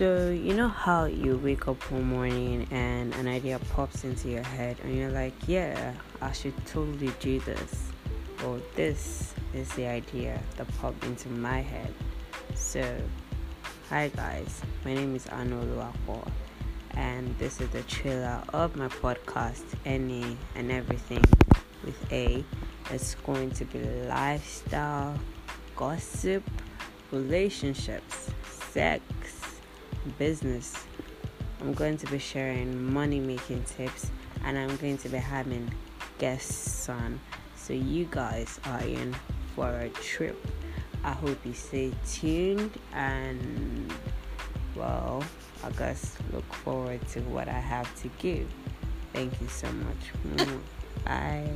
So, you know how you wake up one morning and an idea pops into your head, and you're like, yeah, I should totally do this. Or this is the idea that popped into my head. So, hi guys, my name is Anu Luako, and this is the trailer of my podcast, Any and Everything with A. It's going to be lifestyle, gossip, relationships, sex business. I'm going to be sharing money making tips and I'm going to be having guests on. So you guys are in for a trip. I hope you stay tuned and well, I guess look forward to what I have to give. Thank you so much. Bye.